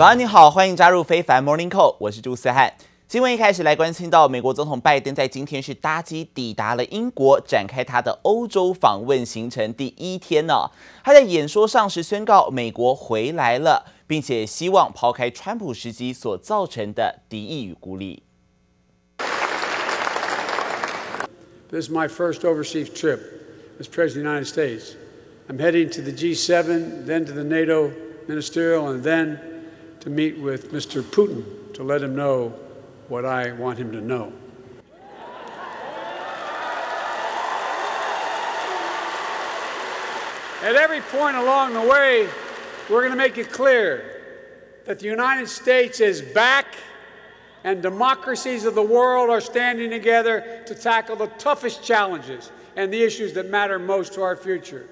早安，你好，欢迎加入非凡 Morning Call，我是朱思翰。新闻一开始来关心到，美国总统拜登在今天是搭机抵达了英国，展开他的欧洲访问行程第一天呢、他在演说上时宣告，美国回来了，并且希望抛开川普时期所造成的敌意与孤立。This is my first overseas trip as President of the United States. I'm heading to the G7, then to the NATO ministerial, and then to meet with Mr. Putin to let him know what I want him to know. At every point along the way, we're going to make it clear that the United States is back and democracies of the world are standing together to tackle the toughest challenges and the issues that matter most to our future.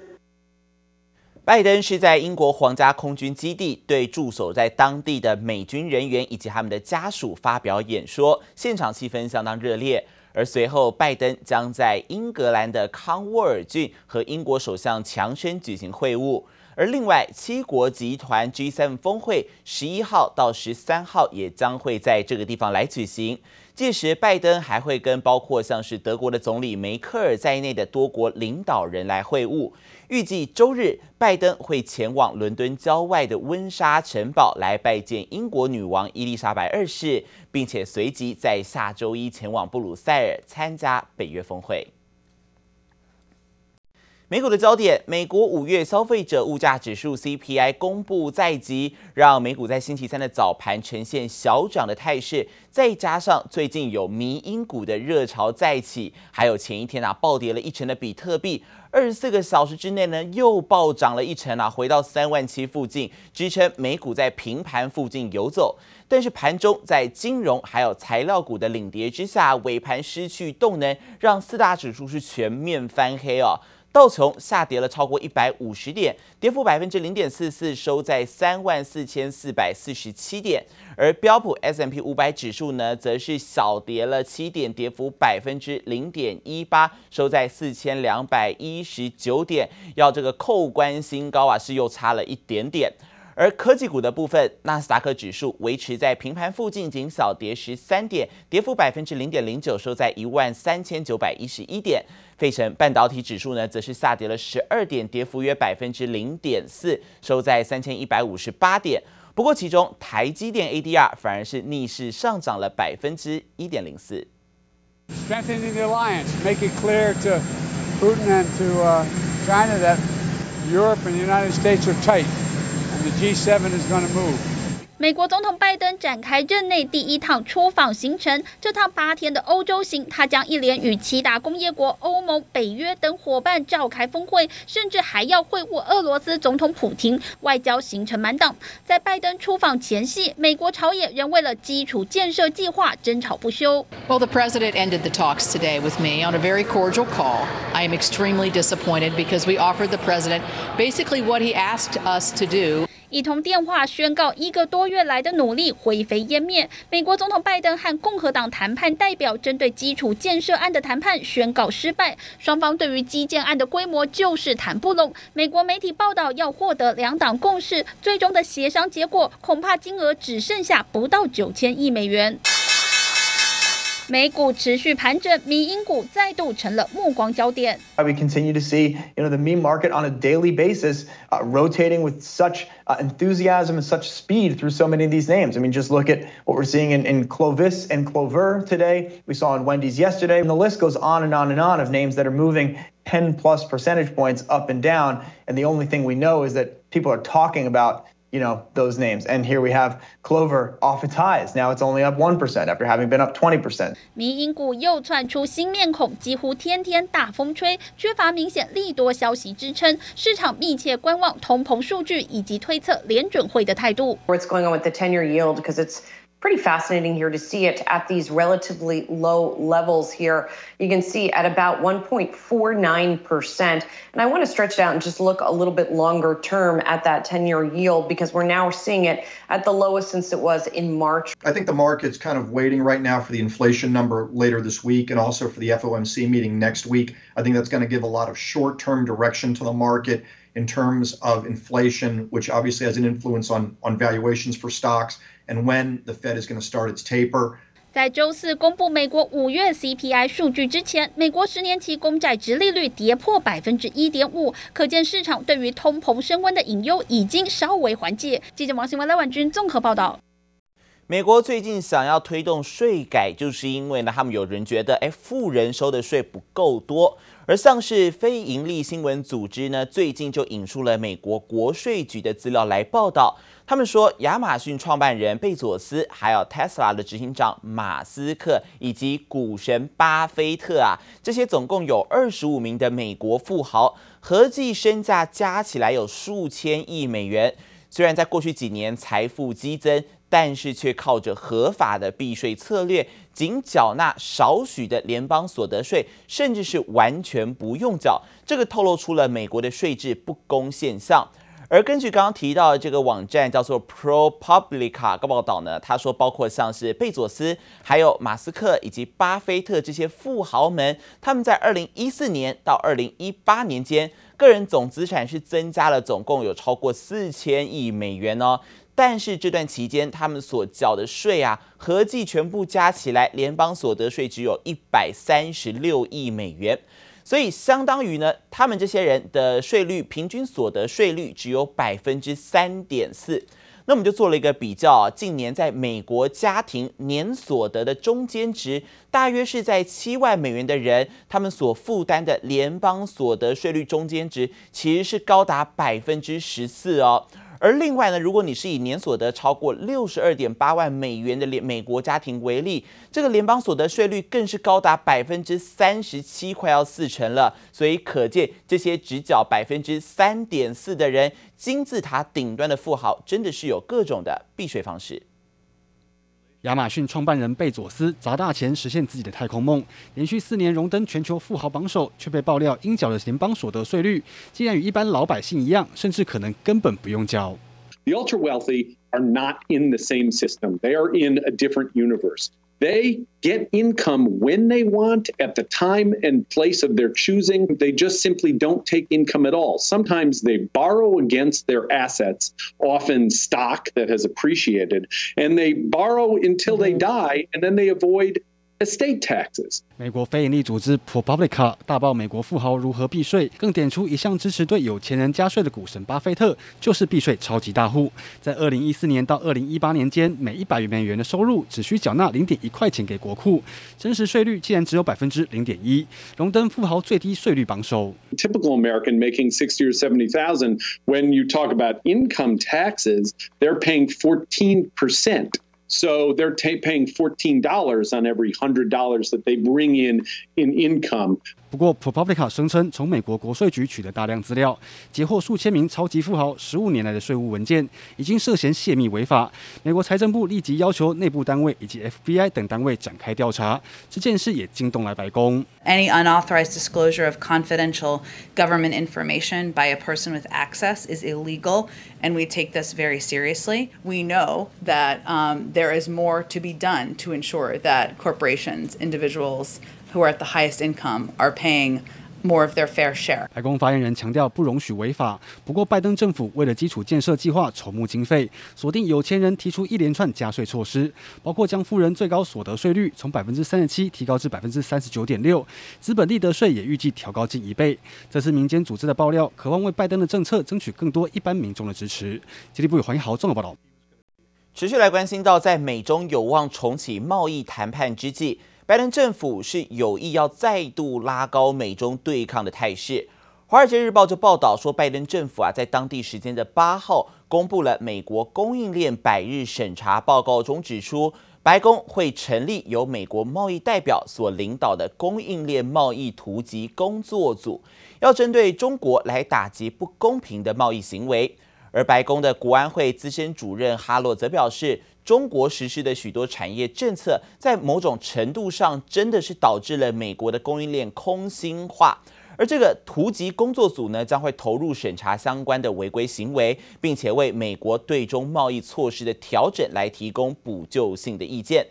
拜登是在英国皇家空军基地对驻守在当地的美军人员以及他们的家属发表演说，现场气氛相当热烈。而随后，拜登将在英格兰的康沃尔郡和英国首相强生举行会晤。而另外，七国集团 G7 峰会十一号到十三号也将会在这个地方来举行。届时，拜登还会跟包括像是德国的总理梅克尔在内的多国领导人来会晤。预计周日，拜登会前往伦敦郊外的温莎城堡来拜见英国女王伊丽莎白二世，并且随即在下周一前往布鲁塞尔参加北约峰会。美股的焦点，美国五月消费者物价指数 CPI 公布在即，让美股在星期三的早盘呈现小涨的态势。再加上最近有迷因股的热潮再起，还有前一天啊暴跌了一成的比特币，二十四个小时之内呢又暴涨了一成啊，回到三万七附近，支撑美股在平盘附近游走。但是盘中在金融还有材料股的领跌之下，尾盘失去动能，让四大指数是全面翻黑哦。道琼下跌了超过一百五十点，跌幅百分之零点四四，收在三万四千四百四十七点。而标普 S M P 五百指数呢，则是小跌了七点，跌幅百分之零点一八，收在四千两百一十九点。要这个扣关新高啊，是又差了一点点。而科技股的部分，纳斯达克指数维持在平盘附近，仅小跌十三点，跌幅百分之零点零九，收在一万三千九百一十一点。费城半导体指数呢，则是下跌了十二点，跌幅约百分之零点四，收在三千一百五十八点。不过，其中台积电 ADR 反而是逆势上涨了百分之一点零四。Strengthening the alliance, make it clear to Putin and to China that Europe and the United States are tight. The G7 is going to move. 美国总统拜登展开任内第一趟出访行程，这趟八天的欧洲行，他将一连与七大工业国、欧盟、北约等伙伴召开峰会，甚至还要会晤俄罗斯总统普京。外交行程满档。在拜登出访前夕，美国朝野仍为了基础建设计划争吵不休。Well, the president ended the talks today with me on a very cordial call. I am extremely disappointed because we offered the president basically what he asked us to do. 一通电话宣告，一个多月来的努力灰飞烟灭。美国总统拜登和共和党谈判代表针对基础建设案的谈判宣告失败，双方对于基建案的规模就是谈不拢。美国媒体报道，要获得两党共识，最终的协商结果恐怕金额只剩下不到九千亿美元。美股持续盘整，迷因股再度成了目光焦点。We continue to see, you know, the meme market on a daily basis, uh, rotating with such uh, enthusiasm and such speed through so many of these names. I mean, just look at what we're seeing in, in Clovis and Clover today. We saw in Wendy's yesterday, and the list goes on and on and on of names that are moving 10 plus percentage points up and down. And the only thing we know is that people are talking about you know, those names. And here we have Clover off its highs. Now it's only up 1% after having been up 20%. 迷因股又窜出新面孔，几乎天天大风吹，缺乏明显利多消息支撑，市场密切观望通膨数据以及推测联准会的态度。What's going on with the 10-year yield because it's pretty fascinating here to see it at these relatively low levels here. You can see at about 1.49%. And I want to stretch it out and just look a little bit longer term at that 10 year yield because we're now seeing it at the lowest since it was in March. I think the market's kind of waiting right now for the inflation number later this week and also for the FOMC meeting next week. I think that's going to give a lot of short term direction to the market in terms of inflation, which obviously has an influence on, on valuations for stocks, and when the Fed is going to start its taper. 在周四公布美国五月 CPI 数据之前，美国十年期公债殖利率跌破百分之一点五，可见市场对于通膨升温的隐忧已经稍微缓解。记者王新文、赖婉君综合报道。 美国最近想要推动税改，就是因为呢，他们有人觉得，哎，富人收的税不够多。而像是非盈利新闻组织呢，最近就引述了美国国税局的资料来报道，他们说，亚马逊创办人贝佐斯，还有 Tesla 的执行长马斯克，以及股神巴菲特啊，这些总共有二十五名的美国富豪，合计身价加起来有数千亿美元。虽然在过去几年财富激增。但是却靠着合法的避税策略，仅缴纳少许的联邦所得税，甚至是完全不用缴。这个透露出了美国的税制不公现象。而根据刚刚提到的这个网站叫做 ProPublica 报道呢，他说，包括像是贝佐斯、还有马斯克以及巴菲特这些富豪们，他们在二零一四年到二零一八年间，个人总资产是增加了总共有超过四千亿美元哦。但是这段期间，他们所缴的税啊，合计全部加起来，联邦所得税只有一百三十六亿美元，所以相当于呢，他们这些人的税率平均所得税率只有百分之三点四。那我们就做了一个比较啊，近年在美国家庭年所得的中间值，大约是在七万美元的人，他们所负担的联邦所得税率中间值其实是高达百分之十四哦。而另外呢，如果你是以年所得超过六十二点八万美元的联美国家庭为例，这个联邦所得税率更是高达百分之三十七，快要四成了。所以可见，这些只缴百分之三点四的人，金字塔顶端的富豪，真的是有各种的避税方式。亚马逊创办人贝佐斯砸大钱实现自己的太空梦，连续四年荣登全球富豪榜首，却被爆料应缴的联邦所得税率竟然与一般老百姓一样，甚至可能根本不用交。The ultra wealthy are not in the same system. They are in a different universe. They get income when they want at the time and place of their choosing. They just simply don't take income at all. Sometimes they borrow against their assets, often stock that has appreciated, and they borrow until they mm-hmm. die, and then they avoid estate taxes. 美国非营利组织 ProPublica 大爆美国富豪如何避税，更点出一向支持对有钱人加税的股神巴菲特就是避税超级大户。在二零一四年到二零一八年间，每一百美元的收入只需缴纳零点一块钱给国库，真实税率竟然只有百分之零点一，荣登富豪最低税率榜首。Typical American making sixty or seventy thousand, when you talk about income taxes, they're paying fourteen percent. So they're paying fourteen dollars on every hundred dollars that they bring in in income. 不过，ProPublica 声称从美国国税局取得大量资料，截获数千名超级富豪十五年来的税务文件，已经涉嫌泄密违法。美国财政部立即要求内部单位以及 FBI 等单位展开调查。这件事也惊动了白宫。Any unauthorized disclosure of confidential government information by a person with access is illegal, and we take this very seriously. We know that um, there is more to be done to ensure that corporations, individuals, who are at the highest income are paying more of their fair share. 白宫发言人强调不容许违法。不过，拜登政府为了基础建设计划筹募经费，锁定有钱人提出一连串加税措施，包括将富人最高所得税率从百分之三十七提高至百分之三十九点六，资本利得税也预计调高近一倍。这次民间组织的爆料，渴望为拜登的政策争取更多一般民众的支持。经济部黄一豪综合报道。持续来关心到，在美中有望重启贸易谈判之际。拜登政府是有意要再度拉高美中对抗的态势。《华尔街日报》就报道说，拜登政府啊，在当地时间的八号公布了美国供应链百日审查报告中指出，白宫会成立由美国贸易代表所领导的供应链贸易图集工作组，要针对中国来打击不公平的贸易行为。而白宫的国安会资深主任哈洛则表示，中国实施的许多产业政策，在某种程度上真的是导致了美国的供应链空心化。而这个图集工作组呢，将会投入审查相关的违规行为，并且为美国对中贸易措施的调整来提供补救性的意见。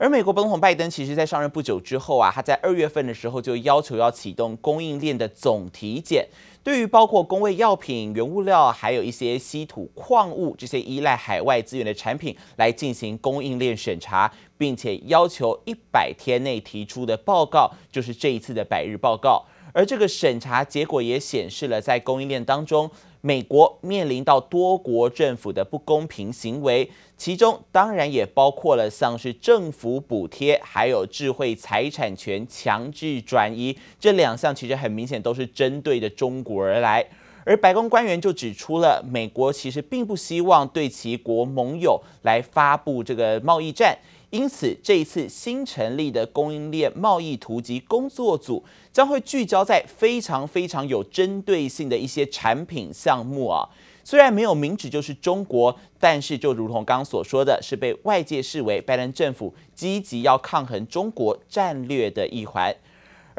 而美国总统拜登其实在上任不久之后啊，他在二月份的时候就要求要启动供应链的总体检，对于包括工位药品、原物料，还有一些稀土矿物这些依赖海外资源的产品来进行供应链审查，并且要求一百天内提出的报告，就是这一次的百日报告。而这个审查结果也显示了，在供应链当中，美国面临到多国政府的不公平行为，其中当然也包括了像是政府补贴，还有智慧财产权强制转移这两项，其实很明显都是针对着中国而来。而白宫官员就指出了，美国其实并不希望对其国盟友来发布这个贸易战。因此，这一次新成立的供应链贸易图及工作组将会聚焦在非常非常有针对性的一些产品项目啊。虽然没有明指就是中国，但是就如同刚刚所说的，是被外界视为拜登政府积极要抗衡中国战略的一环。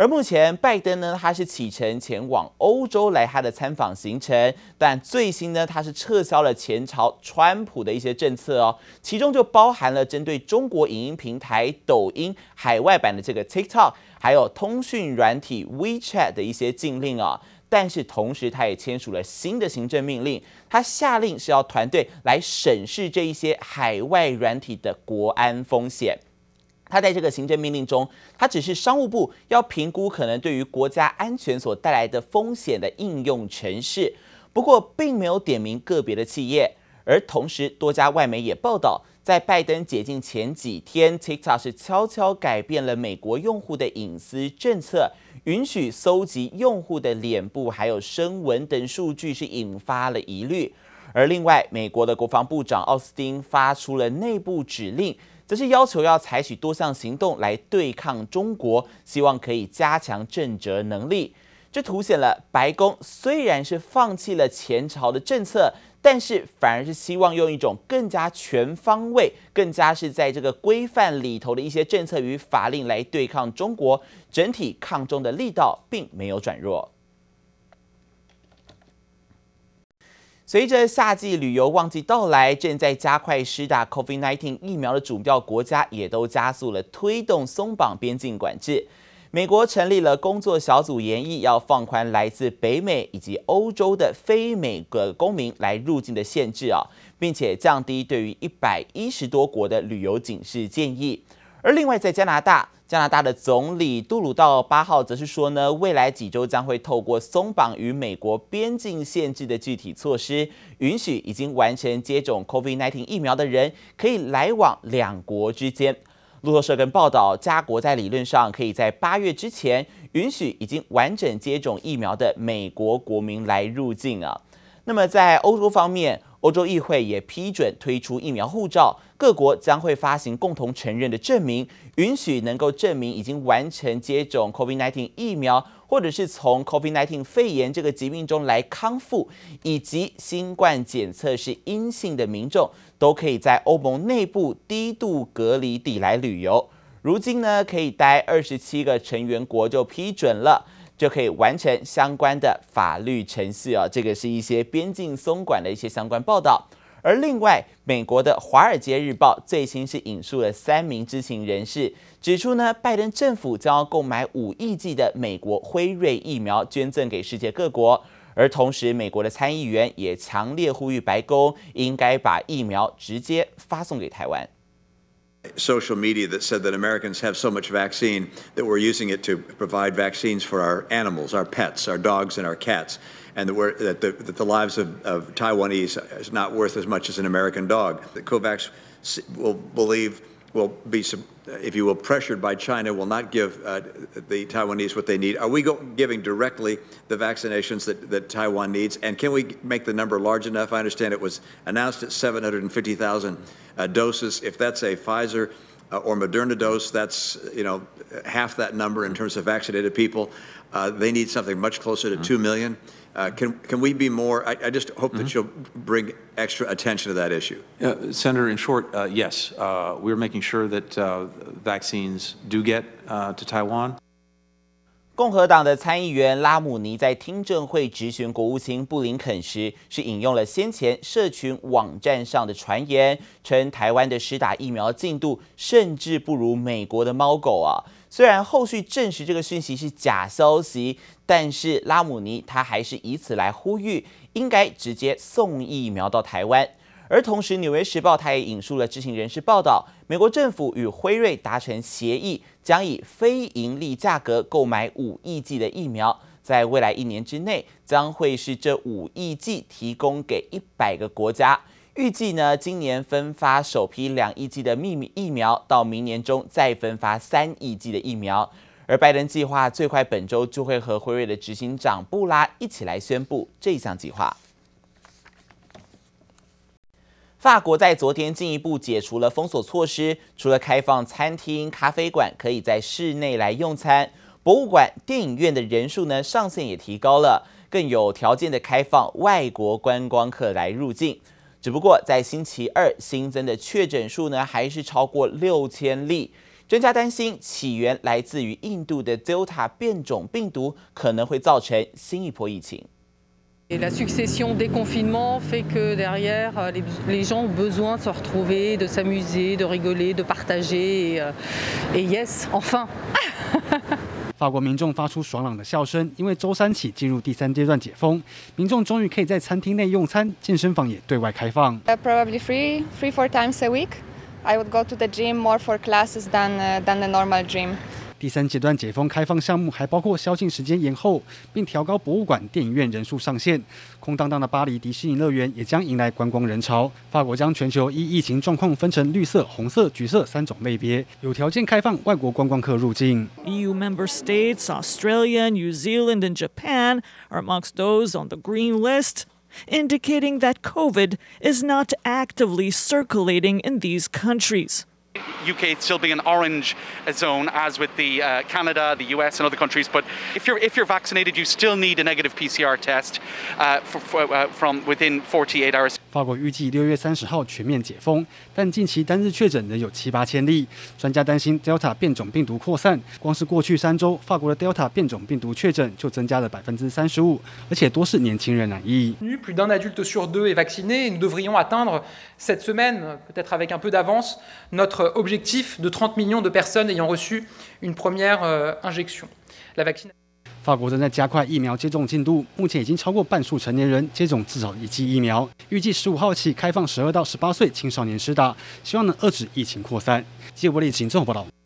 而目前，拜登呢，他是启程前往欧洲来他的参访行程，但最新呢，他是撤销了前朝川普的一些政策哦，其中就包含了针对中国影音平台抖音海外版的这个 TikTok，还有通讯软体 WeChat 的一些禁令啊。但是同时，他也签署了新的行政命令，他下令是要团队来审视这一些海外软体的国安风险。他在这个行政命令中，他只是商务部要评估可能对于国家安全所带来的风险的应用程式，不过并没有点名个别的企业。而同时，多家外媒也报道，在拜登解禁前几天，TikTok 是悄悄改变了美国用户的隐私政策，允许搜集用户的脸部还有声纹等数据，是引发了疑虑。而另外，美国的国防部长奥斯汀发出了内部指令。则是要求要采取多项行动来对抗中国，希望可以加强震慑能力。这凸显了白宫虽然是放弃了前朝的政策，但是反而是希望用一种更加全方位、更加是在这个规范里头的一些政策与法令来对抗中国。整体抗中的力道并没有转弱。随着夏季旅游旺季到来，正在加快施打 COVID-19 疫苗的主要国家也都加速了推动松绑边境管制。美国成立了工作小组，研议要放宽来自北美以及欧洲的非美国公民来入境的限制啊，并且降低对于一百一十多国的旅游警示建议。而另外在加拿大，加拿大的总理杜鲁道八号则是说呢，未来几周将会透过松绑与美国边境限制的具体措施，允许已经完成接种 COVID-19 疫苗的人可以来往两国之间。路透社跟报道，加国在理论上可以在八月之前允许已经完整接种疫苗的美国国民来入境啊。那么在欧洲方面，欧洲议会也批准推出疫苗护照，各国将会发行共同承认的证明，允许能够证明已经完成接种 COVID-19 疫苗，或者是从 COVID-19 肺炎这个疾病中来康复，以及新冠检测是阴性的民众，都可以在欧盟内部低度隔离地来旅游。如今呢，可以待二十七个成员国就批准了。就可以完成相关的法律程序啊，这个是一些边境松管的一些相关报道。而另外，美国的《华尔街日报》最新是引述了三名知情人士，指出呢，拜登政府将要购买五亿剂的美国辉瑞疫苗，捐赠给世界各国。而同时，美国的参议员也强烈呼吁白宫应该把疫苗直接发送给台湾。Social media that said that Americans have so much vaccine that we're using it to provide vaccines for our animals, our pets, our dogs, and our cats, and that, that, the, that the lives of, of Taiwanese is not worth as much as an American dog. That COVAX will believe will be, if you will, pressured by China, will not give uh, the Taiwanese what they need. Are we giving directly the vaccinations that, that Taiwan needs? And can we make the number large enough? I understand it was announced at 750,000 uh, doses. If that's a Pfizer uh, or Moderna dose, that's you know half that number in terms of vaccinated people. Uh, they need something much closer to mm-hmm. 2 million. Uh, can, can we be more? I, I just hope mm-hmm. that you'll bring extra attention to that issue. Uh, Senator, in short, uh, yes. Uh, we're making sure that uh, vaccines do get uh, to Taiwan. 共和党的参议员拉姆尼在听证会质询国务卿布林肯时，是引用了先前社群网站上的传言，称台湾的施打疫苗进度甚至不如美国的猫狗啊。虽然后续证实这个讯息是假消息，但是拉姆尼他还是以此来呼吁，应该直接送疫苗到台湾。而同时，《纽约时报》它也引述了知情人士报道，美国政府与辉瑞达成协议，将以非盈利价格购买五亿剂的疫苗，在未来一年之内，将会是这五亿剂提供给一百个国家。预计呢，今年分发首批两亿剂的秘密疫苗，到明年中再分发三亿剂的疫苗。而拜登计划最快本周就会和辉瑞的执行长布拉一起来宣布这项计划。法国在昨天进一步解除了封锁措施，除了开放餐厅、咖啡馆可以在室内来用餐，博物馆、电影院的人数呢上限也提高了，更有条件的开放外国观光客来入境。只不过在星期二新增的确诊数呢还是超过六千例，专家担心起源来自于印度的 Delta 变种病毒可能会造成新一波疫情。La succession des confinements fait que derrière, les gens ont besoin de se retrouver, de s'amuser, de rigoler, de partager. Et yes, enfin! 法国民众发出爽朗的笑声，因为周三起进入第三阶段解封，民众终于可以在餐厅内用餐，健身房也对外开放。Probably three, three, four times a week. I would go to the gym more for classes than than the normal gym. 第三阶段解封开放项目还包括宵禁时间延后，并调高博物馆、电影院人数上限。空荡荡的巴黎迪士尼乐园也将迎来观光人潮。法国将全球依疫情状况分成绿色、红色、橘色三种类别，有条件开放外国观光客入境。EU member states Australia, New Zealand, and Japan are amongst those on the green list, indicating that COVID is not actively circulating in these countries. UK still being an orange zone, as with the uh, Canada, the US, and other countries. But if you're if you're vaccinated, you still need a negative PCR test uh, for, for, uh, from within 48 hours. 法国预计六月三十号全面解封，但近期单日确诊仍有七八千例。专家担心 Delta 变种病毒扩散，光是过去三周，法国的 Delta 变种病毒确诊就增加了百分之三十五，而且多是年轻人染疫。Plus d'un adulte sur deux est vacciné, nous devrions atteindre cette semaine, peut-être avec un peu d'avance, notre objectif de 30 millions de personnes ayant reçu une première injection. La vaccination. 法国正在加快疫苗接种进度，目前已经超过半数成年人接种至少一剂疫苗。预计十五号起开放十二到十八岁青少年施打，希望能遏制疫情扩散。记者李晴综合报道。